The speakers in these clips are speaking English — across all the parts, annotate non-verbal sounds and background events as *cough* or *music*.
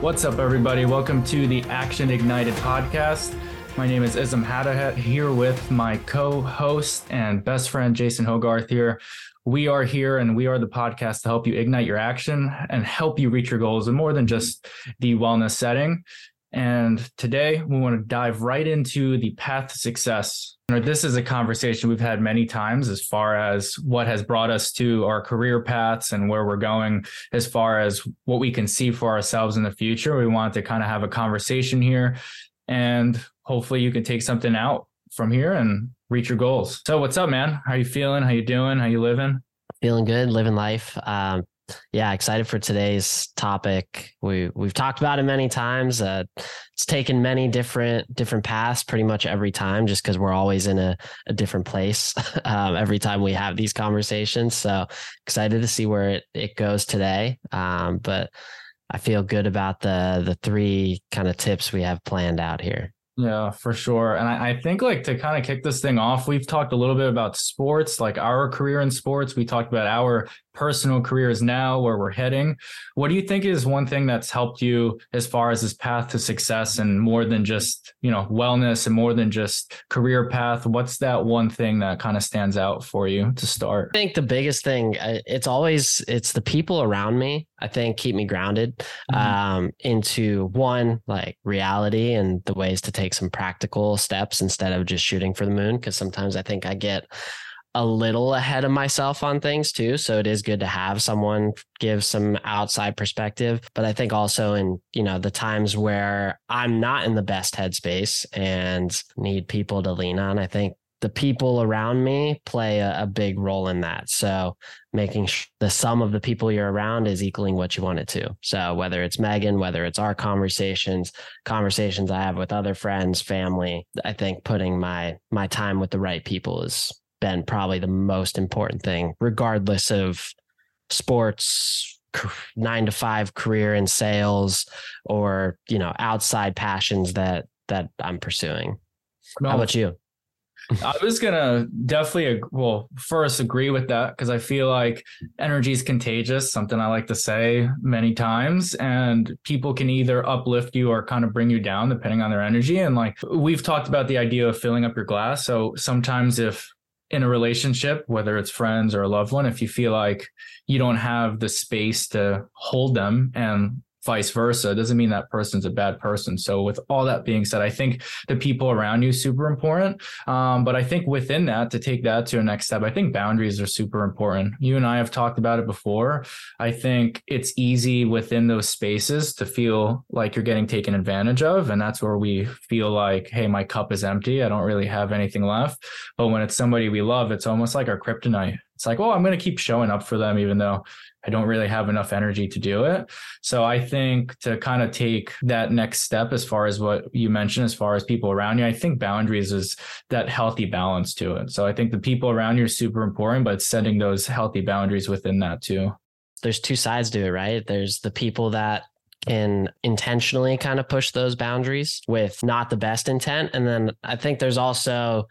What's up, everybody? Welcome to the Action Ignited podcast. My name is Ism Hadahet here with my co host and best friend, Jason Hogarth here. We are here and we are the podcast to help you ignite your action and help you reach your goals in more than just the wellness setting. And today we want to dive right into the path to success. This is a conversation we've had many times as far as what has brought us to our career paths and where we're going, as far as what we can see for ourselves in the future. We want to kind of have a conversation here and hopefully you can take something out from here and reach your goals. So what's up, man? How you feeling? How you doing? How you living? Feeling good, living life. Um, yeah, excited for today's topic. We we've talked about it many times. Uh, it's taken many different different paths pretty much every time, just because we're always in a, a different place *laughs* um, every time we have these conversations. So excited to see where it, it goes today. Um, but I feel good about the the three kind of tips we have planned out here. Yeah, for sure. And I, I, think like to kind of kick this thing off, we've talked a little bit about sports, like our career in sports. We talked about our personal careers now, where we're heading. What do you think is one thing that's helped you as far as this path to success and more than just, you know, wellness and more than just career path? What's that one thing that kind of stands out for you to start? I think the biggest thing, it's always, it's the people around me, I think keep me grounded mm-hmm. um, into one, like reality and the ways to take some practical steps instead of just shooting for the moon. Cause sometimes I think I get, a little ahead of myself on things too. So it is good to have someone give some outside perspective. But I think also in, you know, the times where I'm not in the best headspace and need people to lean on, I think the people around me play a, a big role in that. So making sh- the sum of the people you're around is equaling what you want it to. So whether it's Megan, whether it's our conversations, conversations I have with other friends, family, I think putting my my time with the right people is been probably the most important thing, regardless of sports, nine to five career in sales, or you know outside passions that that I'm pursuing. No, How about you? I was gonna definitely well first agree with that because I feel like energy is contagious, something I like to say many times, and people can either uplift you or kind of bring you down depending on their energy. And like we've talked about the idea of filling up your glass. So sometimes if in a relationship, whether it's friends or a loved one, if you feel like you don't have the space to hold them and vice versa. It doesn't mean that person's a bad person. So with all that being said, I think the people around you super important. Um, but I think within that, to take that to a next step, I think boundaries are super important. You and I have talked about it before. I think it's easy within those spaces to feel like you're getting taken advantage of. And that's where we feel like, hey, my cup is empty. I don't really have anything left. But when it's somebody we love, it's almost like our kryptonite. It's like, oh, I'm going to keep showing up for them, even though I don't really have enough energy to do it. So I think to kind of take that next step as far as what you mentioned, as far as people around you, I think boundaries is that healthy balance to it. So I think the people around you are super important, but setting those healthy boundaries within that too. There's two sides to it, right? There's the people that can intentionally kind of push those boundaries with not the best intent. And then I think there's also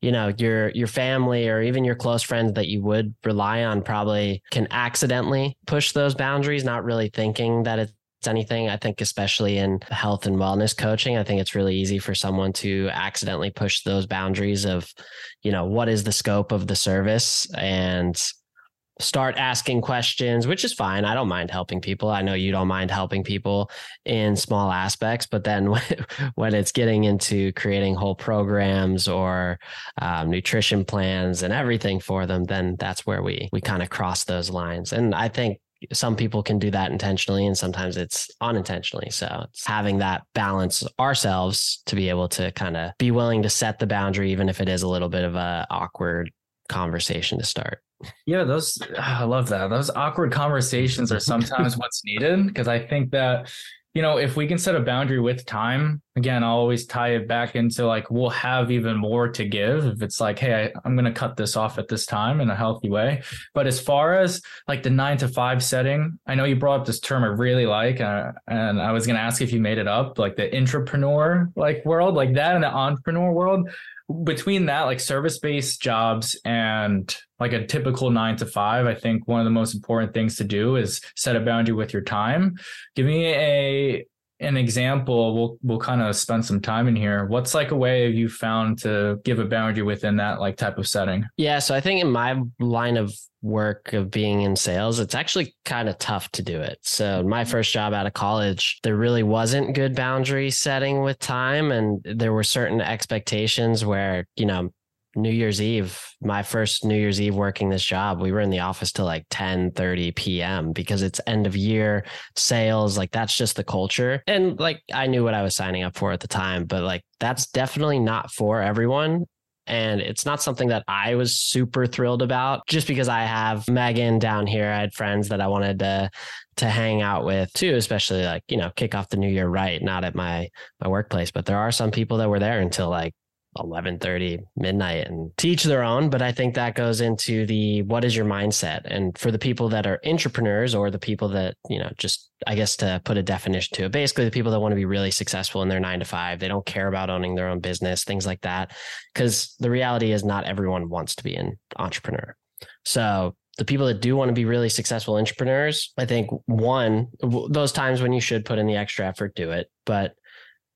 you know your your family or even your close friends that you would rely on probably can accidentally push those boundaries not really thinking that it's anything. I think especially in health and wellness coaching i think it's really easy for someone to accidentally push those boundaries of you know what is the scope of the service and start asking questions, which is fine. I don't mind helping people. I know you don't mind helping people in small aspects, but then *laughs* when, it's getting into creating whole programs or um, nutrition plans and everything for them, then that's where we we kind of cross those lines. And I think some people can do that intentionally and sometimes it's unintentionally. So it's having that balance ourselves to be able to kind of be willing to set the boundary, even if it is a little bit of a awkward conversation to start. Yeah, those ah, I love that. Those awkward conversations are sometimes *laughs* what's needed because I think that you know, if we can set a boundary with time, again, I'll always tie it back into like we'll have even more to give if it's like, hey, I, am going to cut this off at this time in a healthy way. But as far as like the nine to five setting, I know you brought up this term I really like, uh, and I was going to ask if you made it up, like the intrapreneur like world, like that and the entrepreneur world. between that, like service based jobs and like a typical nine to five, I think one of the most important things to do is set a boundary with your time. Give me a an example we'll we'll kind of spend some time in here. What's like a way you found to give a boundary within that like type of setting? Yeah so i think in my line of work of being in sales it's actually kind of tough to do it. So my mm-hmm. first job out of college there really wasn't good boundary setting with time and there were certain expectations where you know New Year's Eve, my first New Year's Eve working this job, we were in the office till like 10 30 p.m. because it's end of year sales. Like that's just the culture. And like I knew what I was signing up for at the time, but like that's definitely not for everyone. And it's not something that I was super thrilled about just because I have Megan down here. I had friends that I wanted to to hang out with too, especially like, you know, kick off the new year right, not at my my workplace. But there are some people that were there until like 11:30 midnight and teach their own but i think that goes into the what is your mindset? And for the people that are intrapreneurs or the people that you know just i guess to put a definition to it basically the people that want to be really successful in their 9 to 5 they don't care about owning their own business things like that cuz the reality is not everyone wants to be an entrepreneur. So the people that do want to be really successful intrapreneurs i think one those times when you should put in the extra effort do it but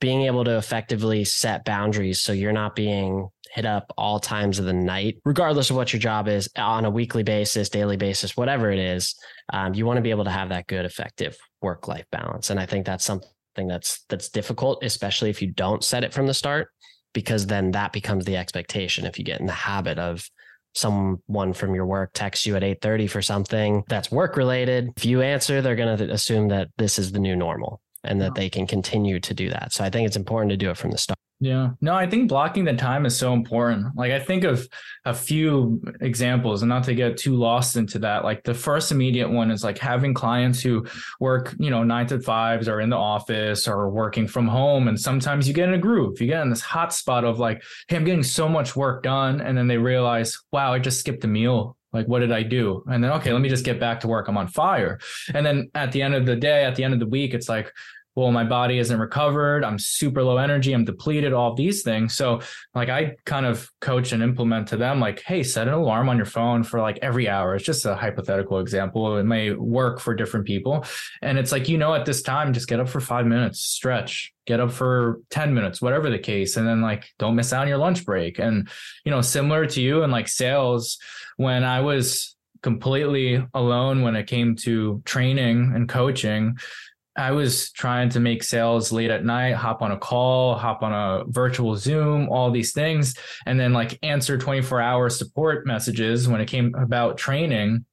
being able to effectively set boundaries so you're not being hit up all times of the night, regardless of what your job is on a weekly basis, daily basis, whatever it is. Um, you want to be able to have that good, effective work life balance. And I think that's something that's that's difficult, especially if you don't set it from the start, because then that becomes the expectation. If you get in the habit of someone from your work texts you at 8:30 for something that's work related if you answer they're going to assume that this is the new normal and that they can continue to do that. So I think it's important to do it from the start. Yeah. No, I think blocking the time is so important. Like I think of a few examples and not to get too lost into that. Like the first immediate one is like having clients who work, you know, nine to fives or in the office or working from home. And sometimes you get in a groove. You get in this hot spot of like, hey, I'm getting so much work done. And then they realize, wow, I just skipped a meal like what did i do? And then okay let me just get back to work. I'm on fire. And then at the end of the day at the end of the week it's like well my body isn't recovered i'm super low energy i'm depleted all these things. So like i kind of coach and implement to them like hey set an alarm on your phone for like every hour. It's just a hypothetical example. It may work for different people. And it's like you know at this time just get up for 5 minutes stretch get up for 10 minutes whatever the case and then like don't miss out on your lunch break. And you know similar to you and like sales when I was completely alone when it came to training and coaching, I was trying to make sales late at night, hop on a call, hop on a virtual Zoom, all these things, and then like answer 24 hour support messages when it came about training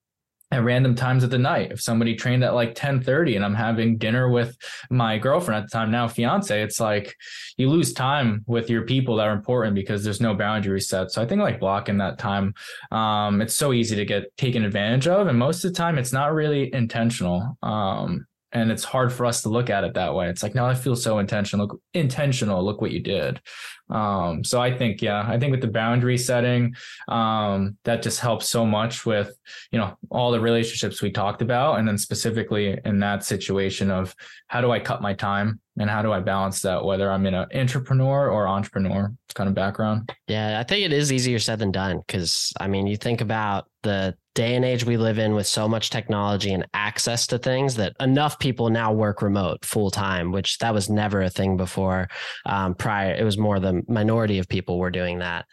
at random times of the night. If somebody trained at like 10:30 and I'm having dinner with my girlfriend at the time, now fiance, it's like you lose time with your people that are important because there's no boundary set. So I think like blocking that time, um, it's so easy to get taken advantage of. And most of the time it's not really intentional. Um, and it's hard for us to look at it that way. It's like now I feel so intentional. Look, intentional. Look what you did. Um, so I think, yeah, I think with the boundary setting, um, that just helps so much with, you know, all the relationships we talked about. And then specifically in that situation of how do I cut my time and how do I balance that, whether I'm in an entrepreneur or intrapreneur kind of background? Yeah, I think it is easier said than done. Cause I mean, you think about the day and age we live in with so much technology and access to things that enough people now work remote full time, which that was never a thing before. Um, prior, it was more the minority of people were doing that.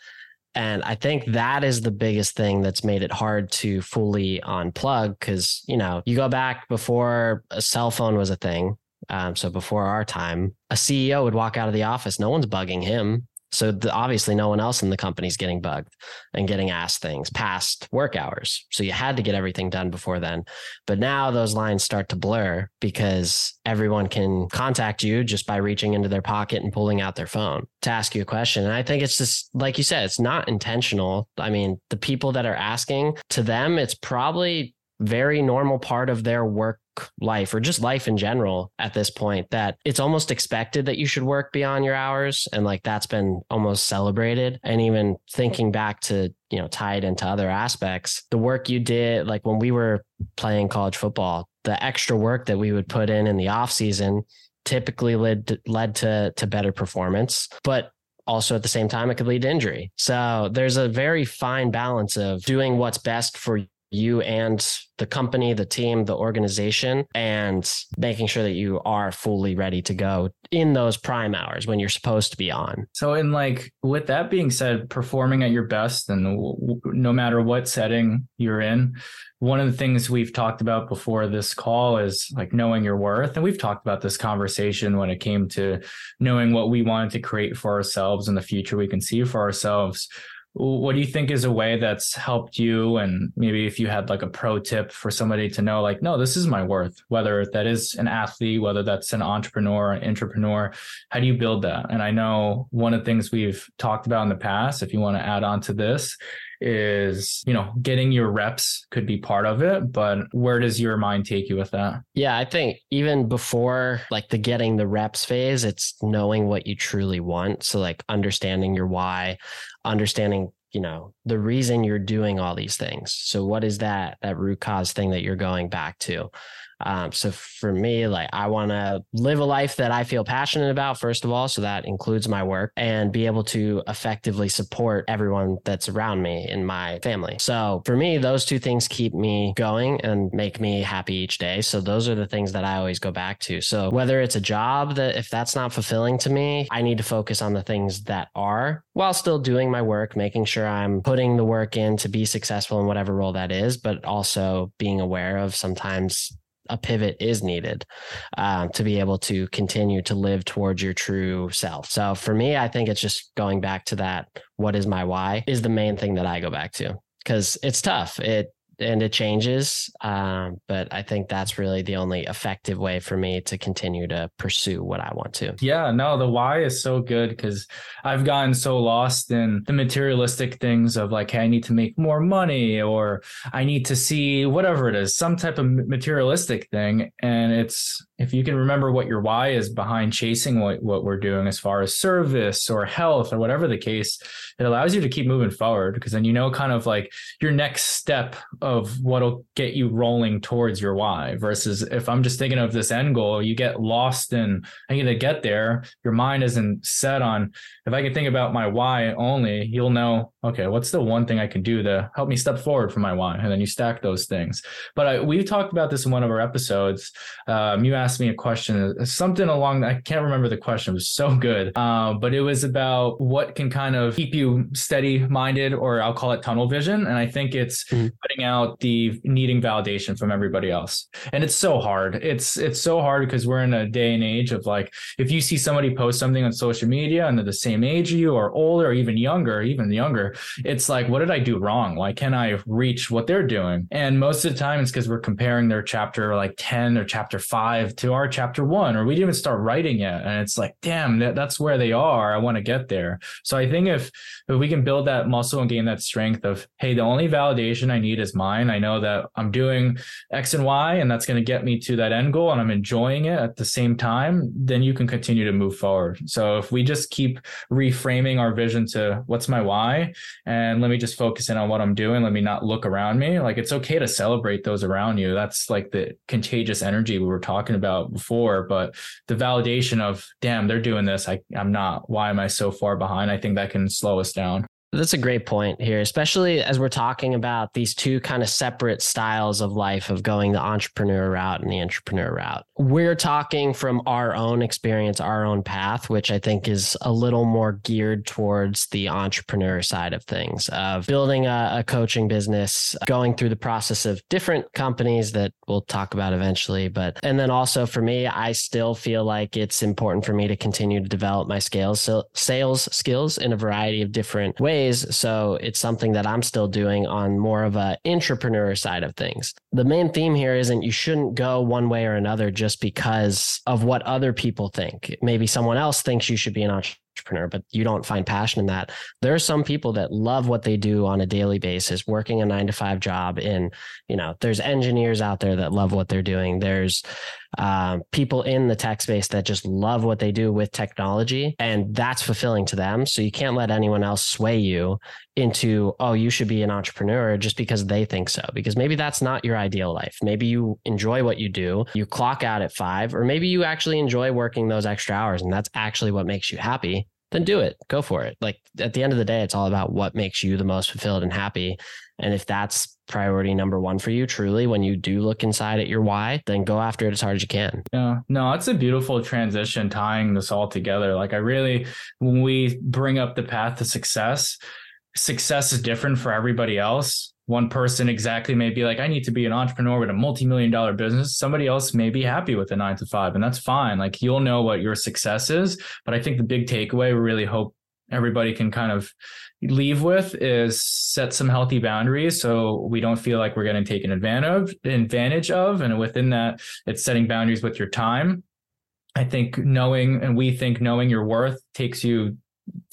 And I think that is the biggest thing that's made it hard to fully unplug because, you know, you go back before a cell phone was a thing. Um, so before our time, a CEO would walk out of the office. No one's bugging him. So the, obviously, no one else in the company is getting bugged and getting asked things past work hours. So you had to get everything done before then. But now those lines start to blur because everyone can contact you just by reaching into their pocket and pulling out their phone to ask you a question. And I think it's just like you said, it's not intentional. I mean, the people that are asking to them, it's probably very normal part of their work life or just life in general at this point that it's almost expected that you should work beyond your hours and like that's been almost celebrated and even thinking back to you know tied into other aspects the work you did like when we were playing college football the extra work that we would put in in the off season typically led to, led to to better performance but also at the same time, it could lead to injury. So there's a very fine balance of doing what's best for you and the company, the team, the organization, and making sure that you are fully ready to go in those prime hours when you're supposed to be on. So, in like, with that being said, performing at your best and no matter what setting you're in, one of the things we've talked about before this call is like knowing your worth. And we've talked about this conversation when it came to knowing what we wanted to create for ourselves in the future we can see for ourselves what do you think is a way that's helped you? And maybe if you had like a pro tip for somebody to know like no this is my worth whether that is an athlete whether that's an entrepreneur an intrapreneur how do you build that? And i know one of the things we've talked about in the past if you want to add on to this is you know getting your reps could be part of it but where does your mind take you with that? Yeah i think even before like the getting the reps phase it's knowing what you truly want. So like understanding your why understanding you know the reason you're doing all these things. So what is that that root cause thing that you're going back to um, so for me, like I want to live a life that I feel passionate about, first of all. So that includes my work and be able to effectively support everyone that's around me in my family. So for me, those two things keep me going and make me happy each day. So those are the things that I always go back to. So whether it's a job that if that's not fulfilling to me, I need to focus on the things that are while still doing my work, making sure I'm putting the work in to be successful in whatever role that is, but also being aware of sometimes a pivot is needed um, to be able to continue to live towards your true self. So for me, I think it's just going back to that. What is my why is the main thing that I go back to because it's tough. It and it changes. Um, but I think that's really the only effective way for me to continue to pursue what I want to. Yeah, no, the why is so good because I've gotten so lost in the materialistic things of like, hey, I need to make more money or I need to see whatever it is, some type of materialistic thing. And it's if you can remember what your why is behind chasing what, what we're doing as far as service or health or whatever the case, it allows you to keep moving forward because then you know kind of like your next step of what'll get you rolling towards your why versus if I'm just thinking of this end goal, you get lost in I need to get there. Your mind isn't set on if I can think about my why only, you'll know, okay, what's the one thing I can do to help me step forward from my why? And then you stack those things. But I, we talked about this in one of our episodes. Um, you asked me a question, something along, I can't remember the question, it was so good. Uh, but it was about what can kind of keep you steady minded, or I'll call it tunnel vision. And I think it's mm-hmm. putting out the needing validation from everybody else. And it's so hard. It's, it's so hard because we're in a day and age of like, if you see somebody post something on social media and they're the same same age you or older or even younger, even younger, it's like, what did I do wrong? Why can't I reach what they're doing? And most of the time it's because we're comparing their chapter like 10 or chapter five to our chapter one, or we didn't even start writing yet. And it's like, damn, that, that's where they are. I want to get there. So I think if, if we can build that muscle and gain that strength of, hey, the only validation I need is mine. I know that I'm doing X and Y, and that's going to get me to that end goal and I'm enjoying it at the same time, then you can continue to move forward. So if we just keep reframing our vision to what's my why and let me just focus in on what I'm doing. Let me not look around me. Like it's okay to celebrate those around you. That's like the contagious energy we were talking about before. But the validation of, damn, they're doing this. I, I'm not. Why am I so far behind? I think that can slow us down. That's a great point here, especially as we're talking about these two kind of separate styles of life of going the entrepreneur route and the intrapreneur route. We're talking from our own experience, our own path, which I think is a little more geared towards the entrepreneur side of things, of building a, a coaching business, going through the process of different companies that we'll talk about eventually. But, and then also for me, I still feel like it's important for me to continue to develop my scales, so sales skills in a variety of different ways ways. So it's something that I'm still doing on more of a intrapreneur side of things. The main theme here isn't you shouldn't go one way or another just because of what other people think. Maybe someone else thinks you should be an entrepreneur entrepreneur, but you don't find passion in that. There are some people that love what they do on a daily basis, working a nine to five job. In, you know, there's engineers out there that love what they're doing. There's um, people in the tech space that just love what they do with technology, and that's fulfilling to them. So you can't let anyone else sway you into, oh, you should be an entrepreneur just because they think so. Because maybe that's not your ideal life. Maybe you enjoy what you do, you clock out at five, or maybe you actually enjoy working those extra hours, and that's actually what makes you happy then do it. Go for it. Like at the end of the day, it's all about what makes you the most fulfilled and happy. And if that's priority number one for you, truly, when you do look inside at your why, then go after it as hard as you can. Yeah, no, it's a beautiful transition tying this all together. Like, I really, when we bring up the path to success, success is different for everybody else. One person exactly may be like, I need to be an entrepreneur with a multi million dollar business. Somebody else may be happy with a nine to five, and that's fine. Like, you'll know what your success is. But I think the big takeaway, we really hope everybody can kind of leave with is set some healthy boundaries so we don't feel like we're getting taken advantage of advantage of and within that it's setting boundaries with your time i think knowing and we think knowing your worth takes you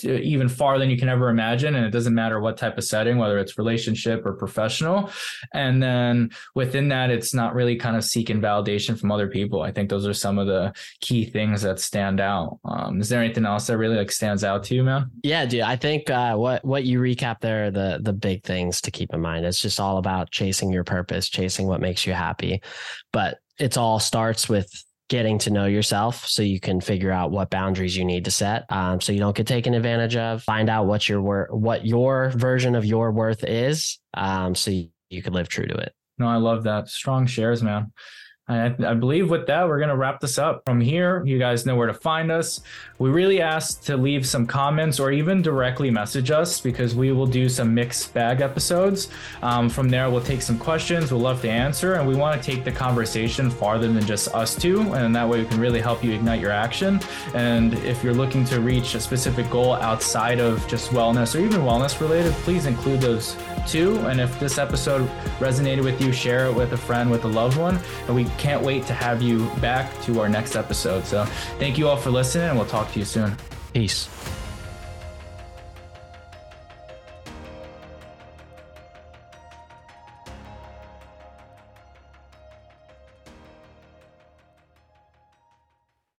even far than you can ever imagine and it doesn't matter what type of setting whether it's relationship or professional. And then within that it's not really kind of seeking validation from other people. I think those are some of the key things that stand out. Um, is there anything else that really like stands out to you man? Yeah dude i think uh, what what you recap there are the the big things to keep in mind. It's just all about chasing your purpose chasing what makes you happy. But it's all starts with getting to know yourself so you can figure out what boundaries you need to set um, so you don't get taken advantage of. Find out what your worth what your version of your worth is um, so you, you can live true to it. No i love that. Strong shares man I, I believe with that, we're going to wrap this up. From here, you guys know where to find us. We really ask to leave some comments or even directly message us because we will do some mixed bag episodes. Um, from there, we'll take some questions. We'll love to answer, and we want to take the conversation farther than just us two. And that way, we can really help you ignite your action. And if you're looking to reach a specific goal outside of just wellness or even wellness related, please include those too. And if this episode resonated with you, share it with a friend, with a loved one. And we can't wait to have you back to our next episode. So thank you all for listening, and we'll talk to you soon. Peace.